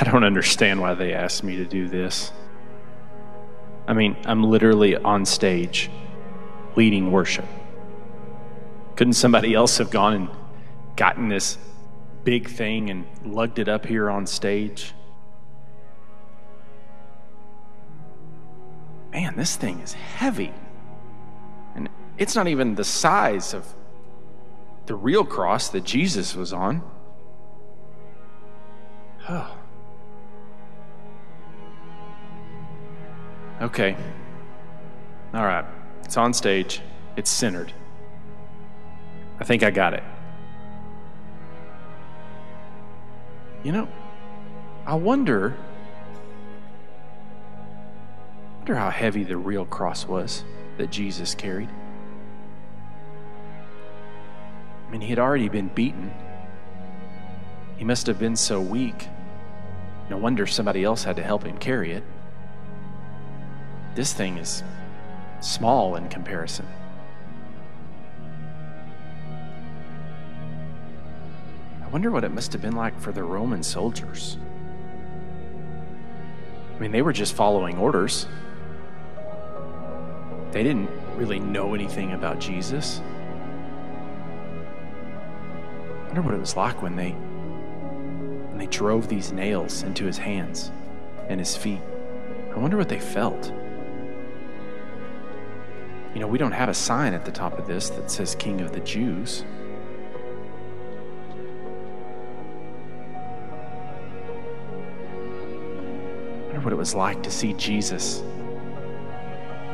I don't understand why they asked me to do this. I mean, I'm literally on stage leading worship. Couldn't somebody else have gone and gotten this big thing and lugged it up here on stage? Man, this thing is heavy. And it's not even the size of the real cross that Jesus was on. Oh. Okay. All right. It's on stage. It's centered. I think I got it. You know, I wonder wonder how heavy the real cross was that Jesus carried. I mean, he had already been beaten. He must have been so weak. No wonder somebody else had to help him carry it. This thing is small in comparison. I wonder what it must have been like for the Roman soldiers. I mean, they were just following orders. They didn't really know anything about Jesus. I wonder what it was like when they when they drove these nails into his hands and his feet. I wonder what they felt. You know, we don't have a sign at the top of this that says King of the Jews. I wonder what it was like to see Jesus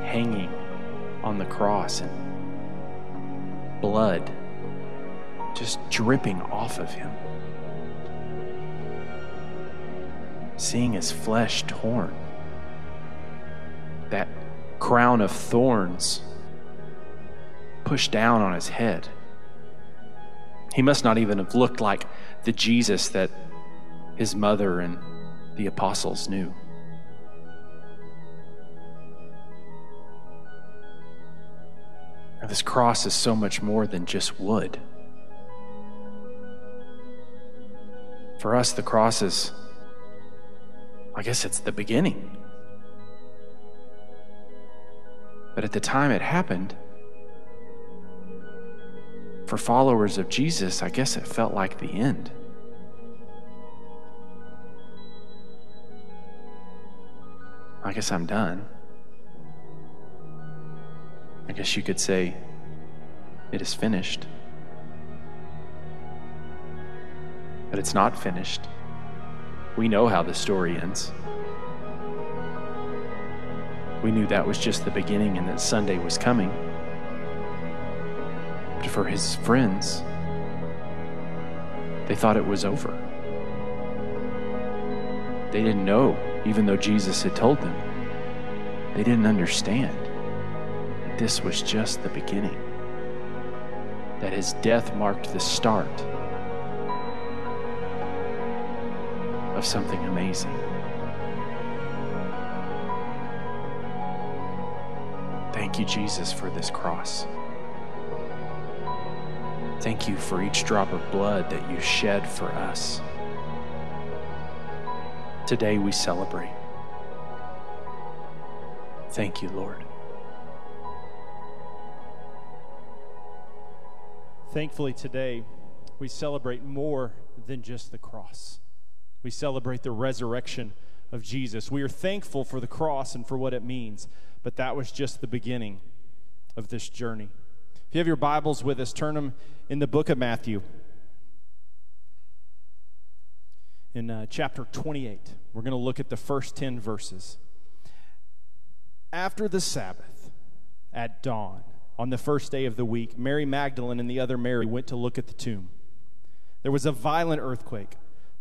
hanging on the cross and blood just dripping off of him. Seeing his flesh torn, that crown of thorns pushed down on his head. He must not even have looked like the Jesus that his mother and the apostles knew. Now, this cross is so much more than just wood. For us, the cross is, I guess it's the beginning. But at the time it happened, for followers of Jesus, I guess it felt like the end. I guess I'm done. I guess you could say, it is finished. But it's not finished. We know how the story ends. We knew that was just the beginning and that Sunday was coming. But for his friends, they thought it was over. They didn't know, even though Jesus had told them. They didn't understand that this was just the beginning, that his death marked the start of something amazing. Thank you, Jesus, for this cross. Thank you for each drop of blood that you shed for us. Today we celebrate. Thank you, Lord. Thankfully, today we celebrate more than just the cross. We celebrate the resurrection of Jesus. We are thankful for the cross and for what it means, but that was just the beginning of this journey. If you have your Bibles with us, turn them in the book of Matthew. In uh, chapter 28, we're going to look at the first 10 verses. After the Sabbath, at dawn, on the first day of the week, Mary Magdalene and the other Mary went to look at the tomb. There was a violent earthquake,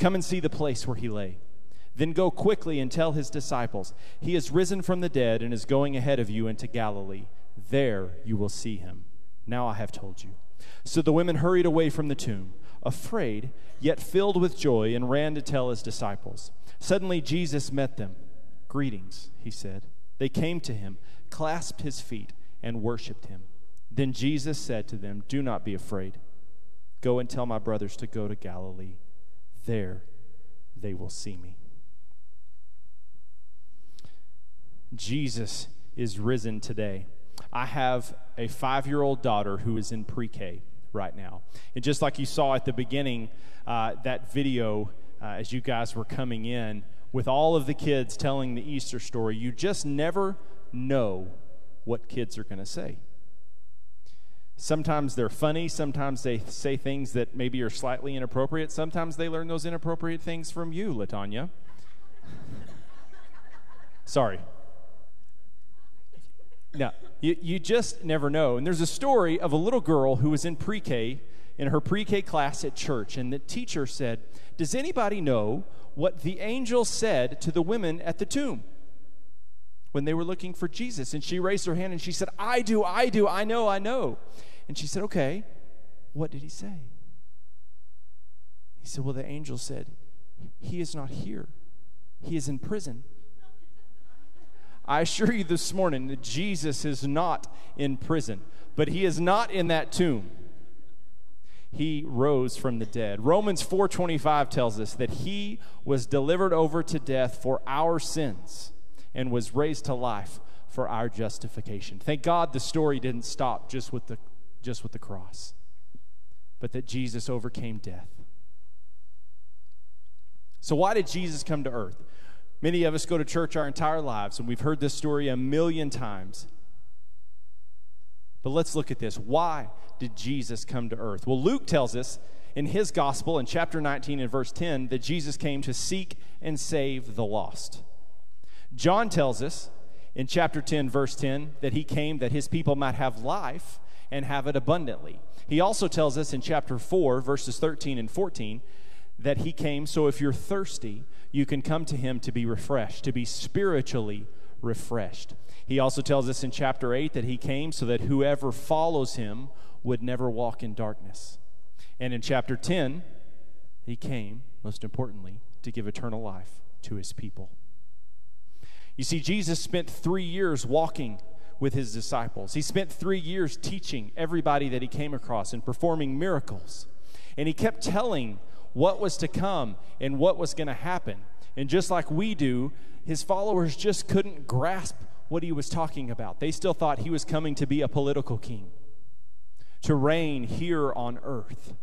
Come and see the place where he lay. Then go quickly and tell his disciples, He is risen from the dead and is going ahead of you into Galilee. There you will see him. Now I have told you. So the women hurried away from the tomb, afraid, yet filled with joy, and ran to tell his disciples. Suddenly Jesus met them. Greetings, he said. They came to him, clasped his feet, and worshiped him. Then Jesus said to them, Do not be afraid. Go and tell my brothers to go to Galilee. There they will see me. Jesus is risen today. I have a five year old daughter who is in pre K right now. And just like you saw at the beginning, uh, that video, uh, as you guys were coming in, with all of the kids telling the Easter story, you just never know what kids are going to say. Sometimes they're funny, sometimes they say things that maybe are slightly inappropriate, sometimes they learn those inappropriate things from you, Latanya. Sorry. Now, you, you just never know. And there's a story of a little girl who was in pre K, in her pre K class at church, and the teacher said, Does anybody know what the angel said to the women at the tomb when they were looking for Jesus? And she raised her hand and she said, I do, I do, I know, I know. And she said, Okay, what did he say? He said, Well, the angel said, He is not here, he is in prison. I assure you this morning that Jesus is not in prison, but he is not in that tomb. He rose from the dead. Romans 4:25 tells us that he was delivered over to death for our sins and was raised to life for our justification. Thank God the story didn't stop just with the just with the cross, but that Jesus overcame death. So why did Jesus come to earth? Many of us go to church our entire lives, and we've heard this story a million times. But let's look at this. Why did Jesus come to earth? Well, Luke tells us in his gospel in chapter 19 and verse 10 that Jesus came to seek and save the lost. John tells us in chapter 10, verse 10, that he came that his people might have life and have it abundantly. He also tells us in chapter 4, verses 13 and 14, that he came so if you're thirsty, you can come to him to be refreshed, to be spiritually refreshed. He also tells us in chapter 8 that he came so that whoever follows him would never walk in darkness. And in chapter 10, he came, most importantly, to give eternal life to his people. You see, Jesus spent three years walking with his disciples. He spent three years teaching everybody that he came across and performing miracles. And he kept telling what was to come and what was going to happen. And just like we do, his followers just couldn't grasp what he was talking about. They still thought he was coming to be a political king, to reign here on earth.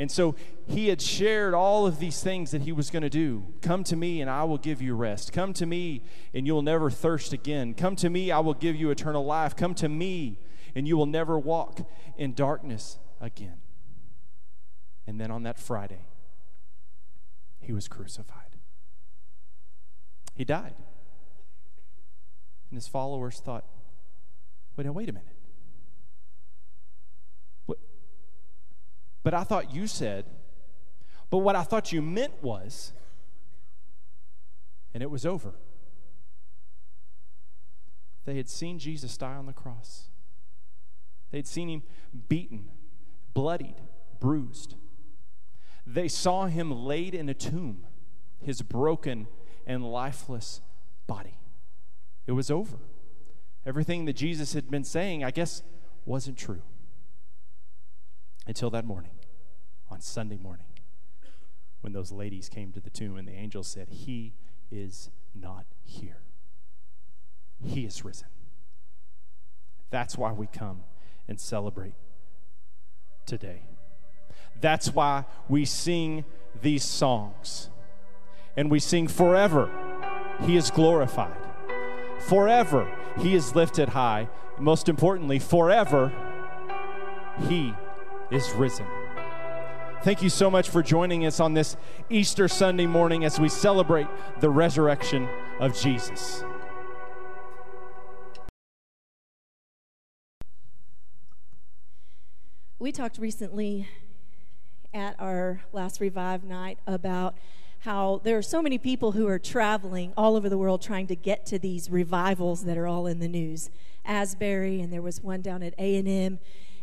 And so he had shared all of these things that he was going to do. Come to me and I will give you rest. Come to me and you will never thirst again. Come to me, I will give you eternal life. Come to me and you will never walk in darkness again. And then on that Friday, he was crucified. He died. And his followers thought, wait, now, wait a minute. What? But I thought you said, but what I thought you meant was, and it was over. They had seen Jesus die on the cross. They'd seen him beaten, bloodied, bruised. They saw him laid in a tomb, his broken and lifeless body. It was over. Everything that Jesus had been saying, I guess, wasn't true. Until that morning, on Sunday morning, when those ladies came to the tomb and the angel said, He is not here. He is risen. That's why we come and celebrate today. That's why we sing these songs. And we sing forever, He is glorified. Forever, He is lifted high. Most importantly, forever, He is risen. Thank you so much for joining us on this Easter Sunday morning as we celebrate the resurrection of Jesus. We talked recently at our last Revive night about how there are so many people who are traveling all over the world trying to get to these revivals that are all in the news. Asbury, and there was one down at A&M,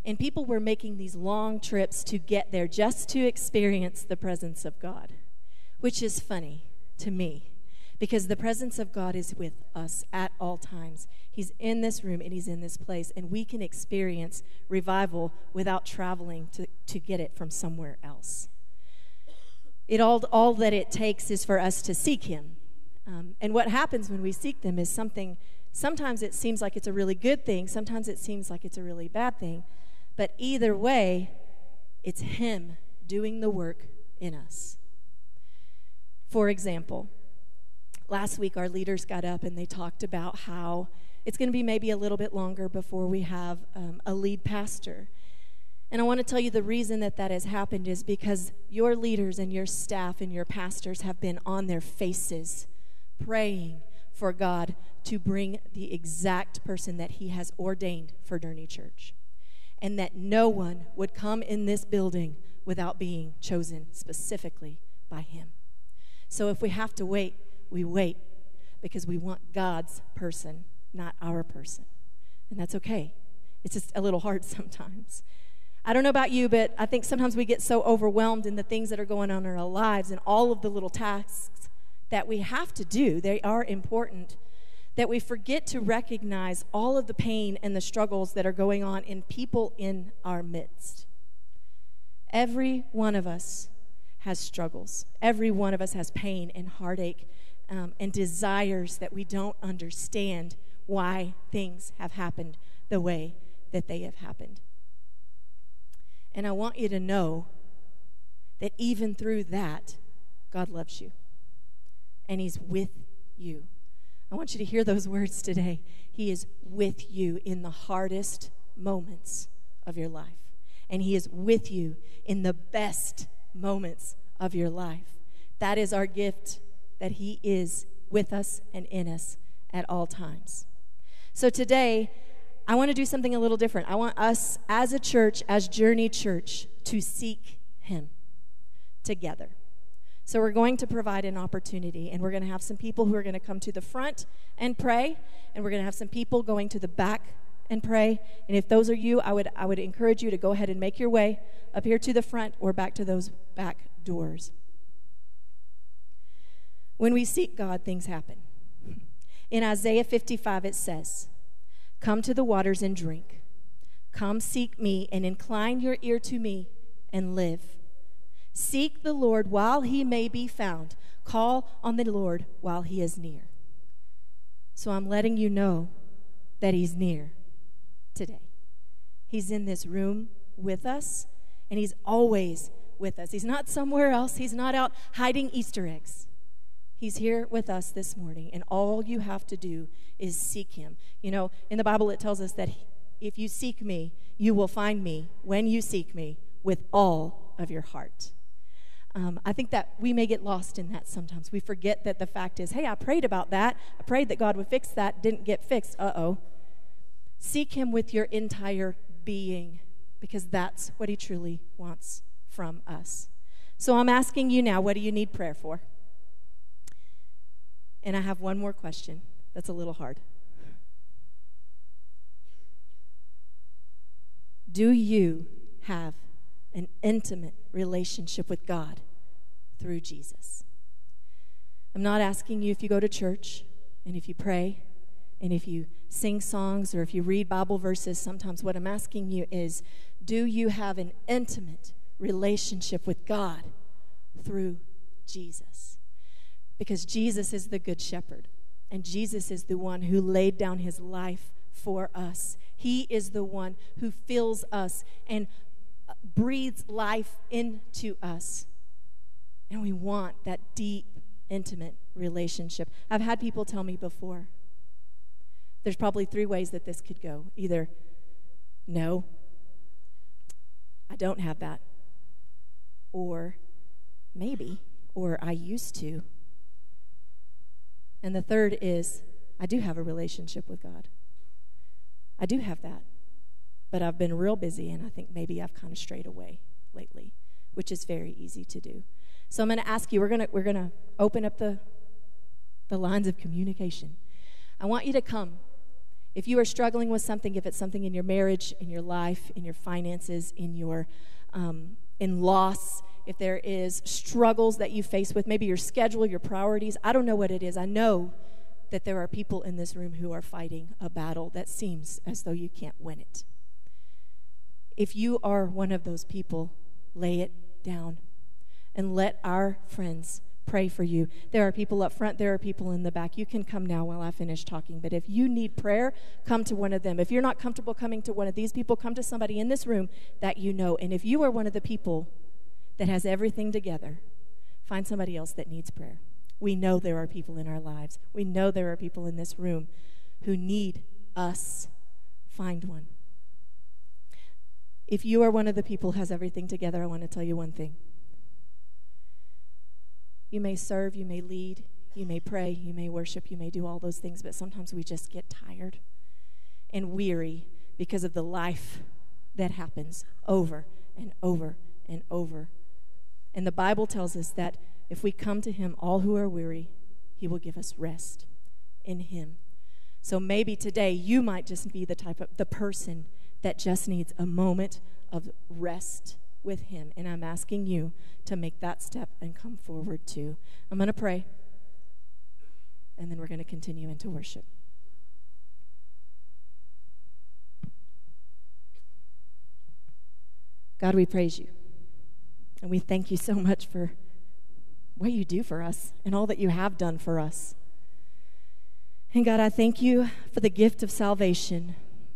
and people were making these long trips to get there just to experience the presence of God, which is funny to me because the presence of God is with us at all times. He's in this room and He's in this place, and we can experience revival without traveling to, to get it from somewhere else. It all, all that it takes is for us to seek Him. Um, and what happens when we seek them is something, sometimes it seems like it's a really good thing, sometimes it seems like it's a really bad thing. But either way, it's Him doing the work in us. For example, last week our leaders got up and they talked about how it's going to be maybe a little bit longer before we have um, a lead pastor. And I want to tell you the reason that that has happened is because your leaders and your staff and your pastors have been on their faces praying for God to bring the exact person that He has ordained for Journey Church. And that no one would come in this building without being chosen specifically by Him. So if we have to wait, we wait because we want God's person, not our person. And that's okay. It's just a little hard sometimes. I don't know about you, but I think sometimes we get so overwhelmed in the things that are going on in our lives and all of the little tasks that we have to do, they are important, that we forget to recognize all of the pain and the struggles that are going on in people in our midst. Every one of us has struggles, every one of us has pain and heartache um, and desires that we don't understand why things have happened the way that they have happened. And I want you to know that even through that, God loves you and He's with you. I want you to hear those words today. He is with you in the hardest moments of your life, and He is with you in the best moments of your life. That is our gift, that He is with us and in us at all times. So today, I want to do something a little different. I want us as a church, as Journey Church, to seek Him together. So we're going to provide an opportunity, and we're going to have some people who are going to come to the front and pray, and we're going to have some people going to the back and pray. And if those are you, I would, I would encourage you to go ahead and make your way up here to the front or back to those back doors. When we seek God, things happen. In Isaiah 55, it says, Come to the waters and drink. Come seek me and incline your ear to me and live. Seek the Lord while he may be found. Call on the Lord while he is near. So I'm letting you know that he's near today. He's in this room with us, and he's always with us. He's not somewhere else, he's not out hiding Easter eggs. He's here with us this morning, and all you have to do is seek him. You know, in the Bible, it tells us that if you seek me, you will find me when you seek me with all of your heart. Um, I think that we may get lost in that sometimes. We forget that the fact is, hey, I prayed about that. I prayed that God would fix that, didn't get fixed. Uh oh. Seek Him with your entire being because that's what He truly wants from us. So I'm asking you now, what do you need prayer for? And I have one more question that's a little hard. Do you have an intimate relationship with God through Jesus? I'm not asking you if you go to church and if you pray and if you sing songs or if you read Bible verses. Sometimes what I'm asking you is do you have an intimate relationship with God through Jesus? because Jesus is the good shepherd, and Jesus is the one who laid down his life for us. He is the one who fills us and breathes life into us. And we want that deep, intimate relationship. I've had people tell me before there's probably three ways that this could go either, no, I don't have that, or maybe, or I used to. And the third is, I do have a relationship with God. I do have that. But I've been real busy, and I think maybe I've kind of strayed away lately, which is very easy to do. So I'm going to ask you, we're going to we're going to open up the the lines of communication. I want you to come. If you are struggling with something, if it's something in your marriage, in your life, in your finances, in your um, in loss, if there is struggles that you face with, maybe your schedule, your priorities, I don't know what it is. I know that there are people in this room who are fighting a battle that seems as though you can't win it. If you are one of those people, lay it down and let our friends pray for you. There are people up front, there are people in the back. You can come now while I finish talking. But if you need prayer, come to one of them. If you're not comfortable coming to one of these people, come to somebody in this room that you know. And if you are one of the people that has everything together, find somebody else that needs prayer. We know there are people in our lives. We know there are people in this room who need us. Find one. If you are one of the people who has everything together, I want to tell you one thing. You may serve, you may lead, you may pray, you may worship, you may do all those things, but sometimes we just get tired and weary because of the life that happens over and over and over. And the Bible tells us that if we come to Him, all who are weary, He will give us rest in Him. So maybe today you might just be the type of the person that just needs a moment of rest with Him. And I'm asking you to make that step and come forward too. I'm going to pray, and then we're going to continue into worship. God, we praise you. And we thank you so much for what you do for us and all that you have done for us. And God, I thank you for the gift of salvation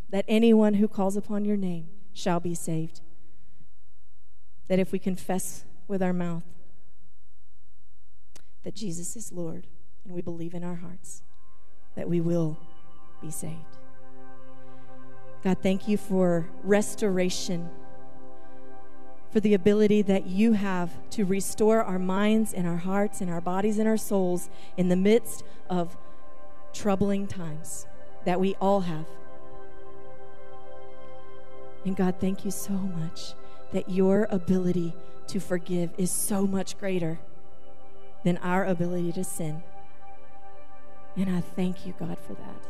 that anyone who calls upon your name shall be saved. That if we confess with our mouth that Jesus is Lord and we believe in our hearts, that we will be saved. God, thank you for restoration for the ability that you have to restore our minds and our hearts and our bodies and our souls in the midst of troubling times that we all have. And God, thank you so much that your ability to forgive is so much greater than our ability to sin. And I thank you, God, for that.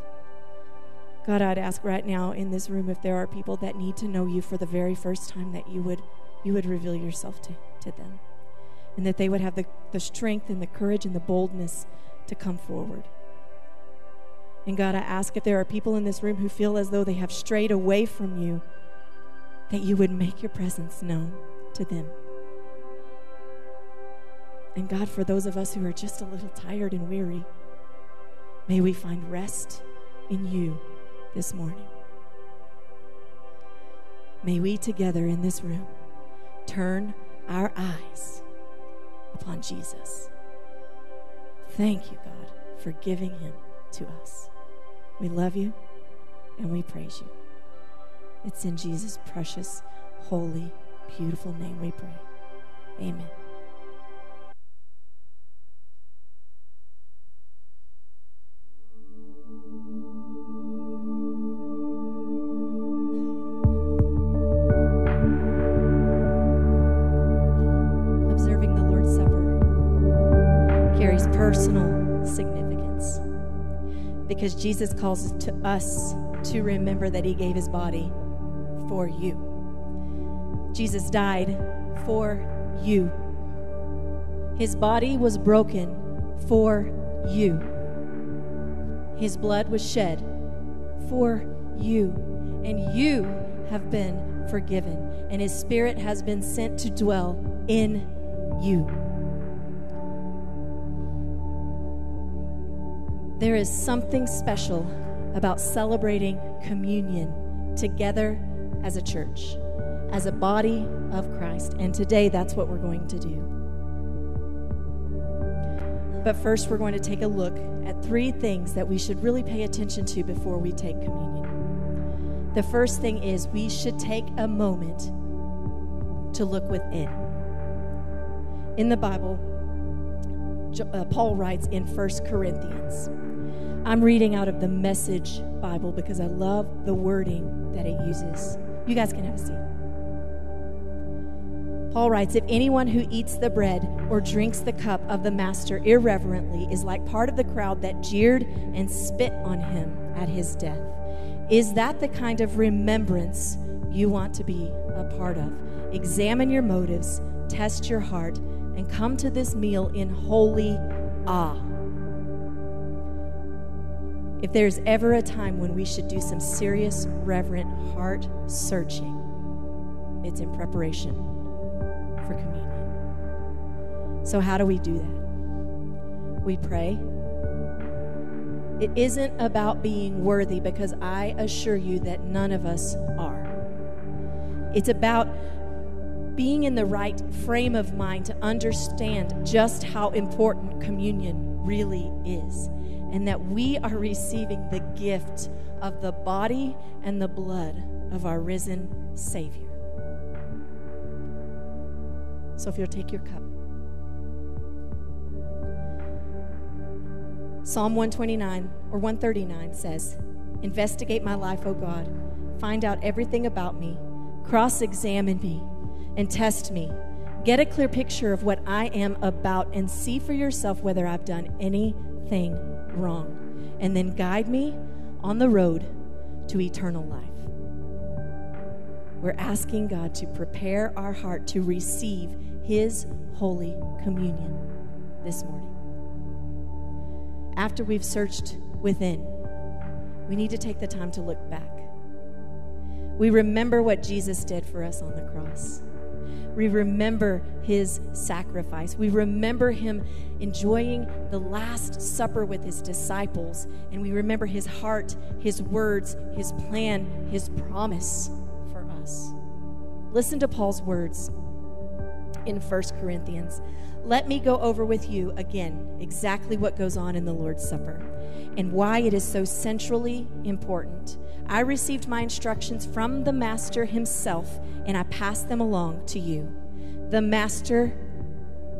God, I'd ask right now in this room if there are people that need to know you for the very first time that you would you would reveal yourself to, to them. And that they would have the, the strength and the courage and the boldness to come forward. And God, I ask if there are people in this room who feel as though they have strayed away from you, that you would make your presence known to them. And God, for those of us who are just a little tired and weary, may we find rest in you this morning. May we together in this room turn our eyes upon Jesus. Thank you, God, for giving him to us. We love you and we praise you. It's in Jesus' precious, holy, beautiful name we pray. Amen. Observing the Lord's Supper carries personal significance because Jesus calls to us to remember that he gave his body for you. Jesus died for you. His body was broken for you. His blood was shed for you. And you have been forgiven. And his spirit has been sent to dwell in you. There is something special about celebrating communion together as a church, as a body of Christ. And today, that's what we're going to do. But first, we're going to take a look at three things that we should really pay attention to before we take communion. The first thing is we should take a moment to look within. In the Bible, uh, Paul writes in 1 Corinthians. I'm reading out of the Message Bible because I love the wording that it uses. You guys can have a seat. Paul writes If anyone who eats the bread or drinks the cup of the master irreverently is like part of the crowd that jeered and spit on him at his death, is that the kind of remembrance you want to be a part of? Examine your motives, test your heart, and come to this meal in holy awe. If there's ever a time when we should do some serious, reverent heart searching, it's in preparation for communion. So, how do we do that? We pray. It isn't about being worthy because I assure you that none of us are. It's about being in the right frame of mind to understand just how important communion really is and that we are receiving the gift of the body and the blood of our risen Savior. So if you'll take your cup. Psalm 129 or 139 says, Investigate my life, O God. Find out everything about me. Cross examine me and test me. Get a clear picture of what I am about and see for yourself whether I've done anything wrong. And then guide me on the road to eternal life. We're asking God to prepare our heart to receive His Holy Communion this morning. After we've searched within, we need to take the time to look back. We remember what Jesus did for us on the cross. We remember his sacrifice. We remember him enjoying the Last Supper with his disciples. And we remember his heart, his words, his plan, his promise for us. Listen to Paul's words in 1 Corinthians. Let me go over with you again exactly what goes on in the Lord's Supper and why it is so centrally important. I received my instructions from the Master himself, and I pass them along to you. The Master,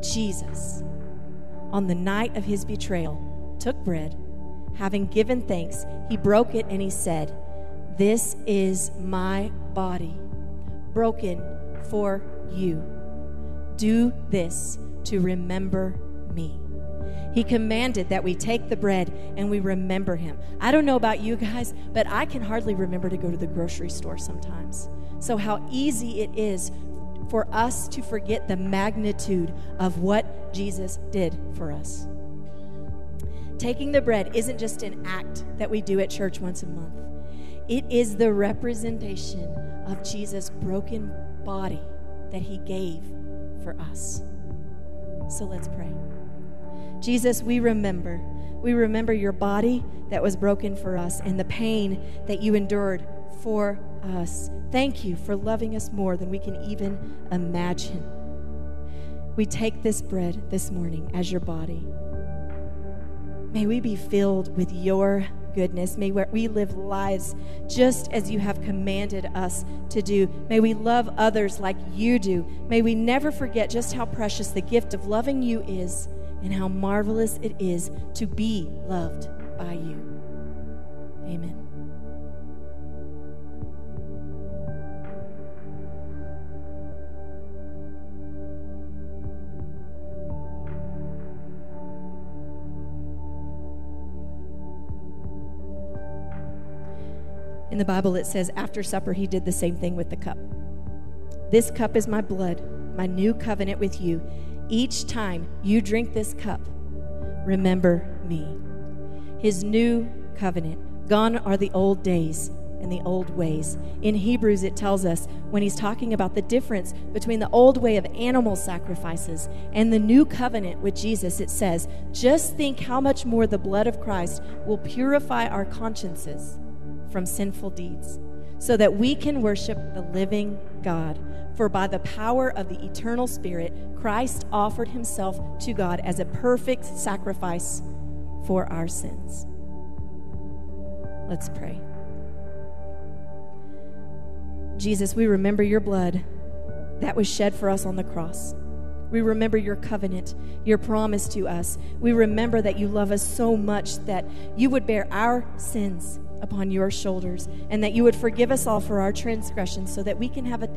Jesus, on the night of his betrayal, took bread. Having given thanks, he broke it and he said, This is my body, broken for you. Do this to remember me. He commanded that we take the bread and we remember him. I don't know about you guys, but I can hardly remember to go to the grocery store sometimes. So, how easy it is for us to forget the magnitude of what Jesus did for us. Taking the bread isn't just an act that we do at church once a month, it is the representation of Jesus' broken body that he gave for us. So let's pray. Jesus, we remember. We remember your body that was broken for us and the pain that you endured for us. Thank you for loving us more than we can even imagine. We take this bread this morning as your body. May we be filled with your goodness. May we live lives just as you have commanded us to do. May we love others like you do. May we never forget just how precious the gift of loving you is and how marvelous it is to be loved by you. Amen. In the Bible, it says, after supper, he did the same thing with the cup. This cup is my blood, my new covenant with you. Each time you drink this cup, remember me. His new covenant. Gone are the old days and the old ways. In Hebrews, it tells us when he's talking about the difference between the old way of animal sacrifices and the new covenant with Jesus, it says, just think how much more the blood of Christ will purify our consciences from sinful deeds so that we can worship the living God. For by the power of the eternal Spirit, Christ offered himself to God as a perfect sacrifice for our sins. Let's pray. Jesus, we remember your blood that was shed for us on the cross. We remember your covenant, your promise to us. We remember that you love us so much that you would bear our sins upon your shoulders, and that you would forgive us all for our transgressions so that we can have a,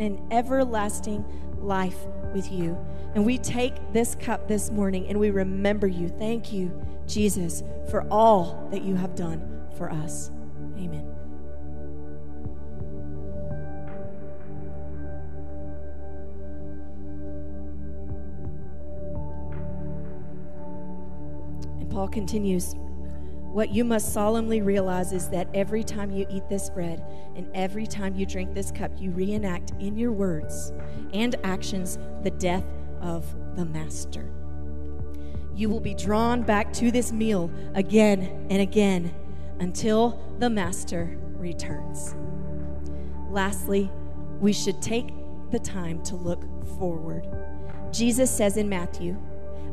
an everlasting life with you. And we take this cup this morning and we remember you. Thank you, Jesus, for all that you have done for us. Amen. And Paul continues. What you must solemnly realize is that every time you eat this bread and every time you drink this cup, you reenact in your words and actions the death of the Master. You will be drawn back to this meal again and again until the Master returns. Lastly, we should take the time to look forward. Jesus says in Matthew,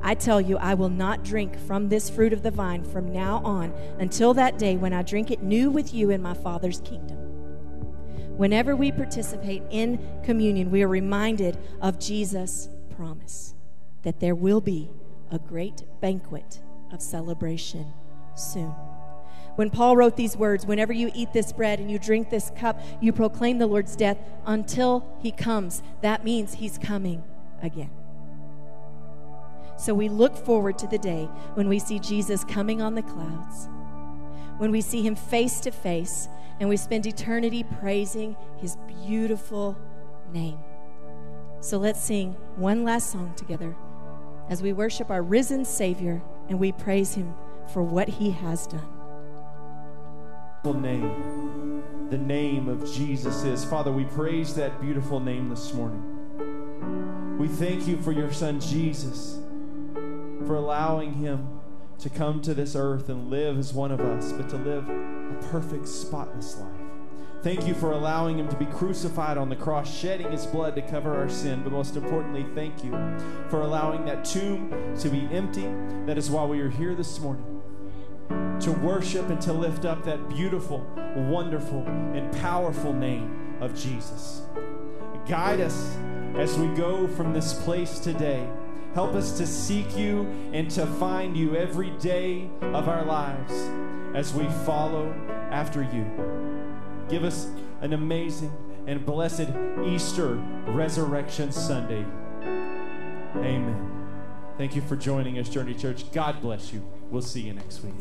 I tell you, I will not drink from this fruit of the vine from now on until that day when I drink it new with you in my Father's kingdom. Whenever we participate in communion, we are reminded of Jesus' promise that there will be a great banquet of celebration soon. When Paul wrote these words, whenever you eat this bread and you drink this cup, you proclaim the Lord's death until he comes. That means he's coming again. So we look forward to the day when we see Jesus coming on the clouds, when we see him face to face, and we spend eternity praising his beautiful name. So let's sing one last song together as we worship our risen Savior and we praise him for what he has done. Name, the name of Jesus is. Father, we praise that beautiful name this morning. We thank you for your son Jesus for allowing him to come to this earth and live as one of us, but to live a perfect, spotless life. Thank you for allowing him to be crucified on the cross, shedding his blood to cover our sin. But most importantly, thank you for allowing that tomb to be empty. That is why we are here this morning to worship and to lift up that beautiful, wonderful, and powerful name of Jesus. Guide us as we go from this place today Help us to seek you and to find you every day of our lives as we follow after you. Give us an amazing and blessed Easter Resurrection Sunday. Amen. Thank you for joining us, Journey Church. God bless you. We'll see you next week.